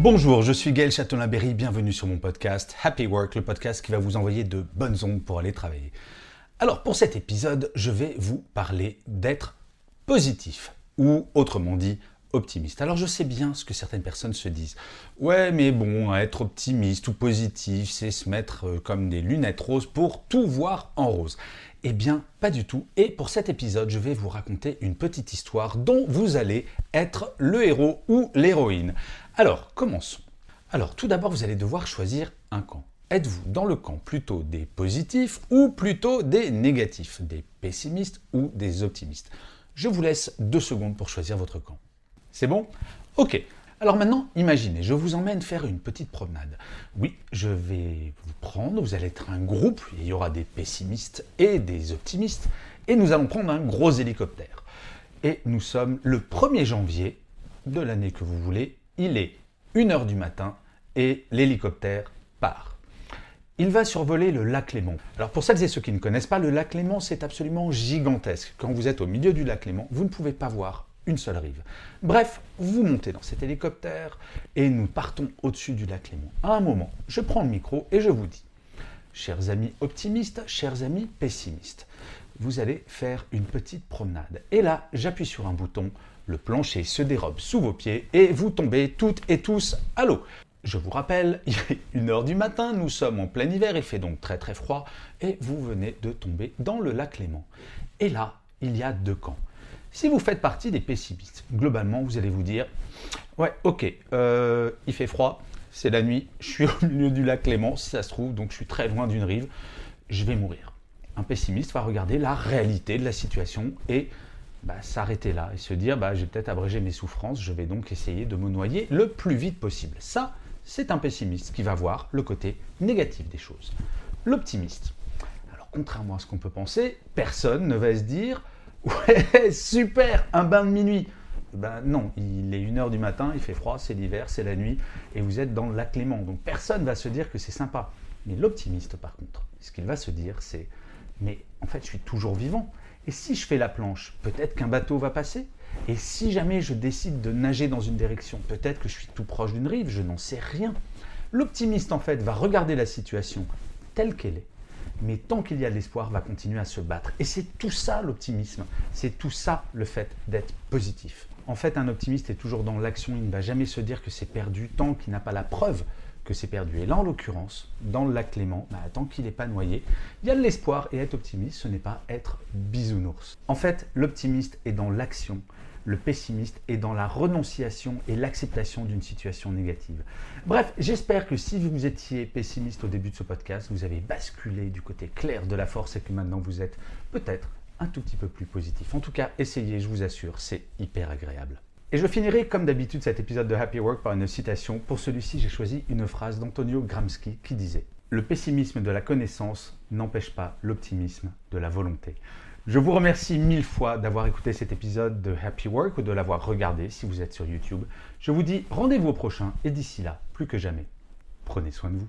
Bonjour, je suis Gaël Châtelain-Berry, bienvenue sur mon podcast Happy Work, le podcast qui va vous envoyer de bonnes ondes pour aller travailler. Alors pour cet épisode, je vais vous parler d'être positif, ou autrement dit, optimiste. Alors je sais bien ce que certaines personnes se disent. Ouais, mais bon, être optimiste ou positif, c'est se mettre euh, comme des lunettes roses pour tout voir en rose. Eh bien, pas du tout. Et pour cet épisode, je vais vous raconter une petite histoire dont vous allez être le héros ou l'héroïne. Alors, commençons. Alors, tout d'abord, vous allez devoir choisir un camp. Êtes-vous dans le camp plutôt des positifs ou plutôt des négatifs, des pessimistes ou des optimistes? Je vous laisse deux secondes pour choisir votre camp. C'est bon? Ok. Alors maintenant, imaginez, je vous emmène faire une petite promenade. Oui, je vais vous prendre, vous allez être un groupe, il y aura des pessimistes et des optimistes, et nous allons prendre un gros hélicoptère. Et nous sommes le 1er janvier de l'année que vous voulez, il est 1h du matin et l'hélicoptère part. Il va survoler le lac Léman. Alors pour celles et ceux qui ne connaissent pas, le lac Léman c'est absolument gigantesque. Quand vous êtes au milieu du lac Léman, vous ne pouvez pas voir une seule rive. Bref, vous montez dans cet hélicoptère et nous partons au-dessus du lac Léman. À un moment, je prends le micro et je vous dis, chers amis optimistes, chers amis pessimistes, vous allez faire une petite promenade. Et là, j'appuie sur un bouton, le plancher se dérobe sous vos pieds et vous tombez toutes et tous à l'eau. Je vous rappelle, il est 1h du matin, nous sommes en plein hiver, il fait donc très très froid, et vous venez de tomber dans le lac Léman. Et là, il y a deux camps. Si vous faites partie des pessimistes, globalement, vous allez vous dire Ouais, ok, euh, il fait froid, c'est la nuit, je suis au milieu du lac Léman, si ça se trouve, donc je suis très loin d'une rive, je vais mourir. Un pessimiste va regarder la réalité de la situation et bah, s'arrêter là et se dire bah, j'ai peut-être abrégé mes souffrances, je vais donc essayer de me noyer le plus vite possible. Ça, c'est un pessimiste qui va voir le côté négatif des choses. L'optimiste. Alors, contrairement à ce qu'on peut penser, personne ne va se dire Ouais, super, un bain de minuit. Ben non, il est 1h du matin, il fait froid, c'est l'hiver, c'est la nuit, et vous êtes dans le lac Léman. Donc personne ne va se dire que c'est sympa. Mais l'optimiste, par contre, ce qu'il va se dire, c'est Mais en fait, je suis toujours vivant. Et si je fais la planche, peut-être qu'un bateau va passer. Et si jamais je décide de nager dans une direction, peut-être que je suis tout proche d'une rive, je n'en sais rien. L'optimiste, en fait, va regarder la situation telle qu'elle est mais tant qu'il y a de l'espoir, va continuer à se battre. Et c'est tout ça l'optimisme, c'est tout ça le fait d'être positif. En fait, un optimiste est toujours dans l'action, il ne va jamais se dire que c'est perdu tant qu'il n'a pas la preuve que c'est perdu. Et là, en l'occurrence, dans le lac Clément, bah, tant qu'il n'est pas noyé, il y a de l'espoir et être optimiste, ce n'est pas être bisounours. En fait, l'optimiste est dans l'action, le pessimiste est dans la renonciation et l'acceptation d'une situation négative. Bref, j'espère que si vous étiez pessimiste au début de ce podcast, vous avez basculé du côté clair de la force et que maintenant vous êtes peut-être un tout petit peu plus positif. En tout cas, essayez, je vous assure, c'est hyper agréable. Et je finirai comme d'habitude cet épisode de Happy Work par une citation. Pour celui-ci, j'ai choisi une phrase d'Antonio Gramsci qui disait ⁇ Le pessimisme de la connaissance n'empêche pas l'optimisme de la volonté ⁇ je vous remercie mille fois d'avoir écouté cet épisode de Happy Work ou de l'avoir regardé si vous êtes sur YouTube. Je vous dis rendez-vous au prochain et d'ici là, plus que jamais, prenez soin de vous.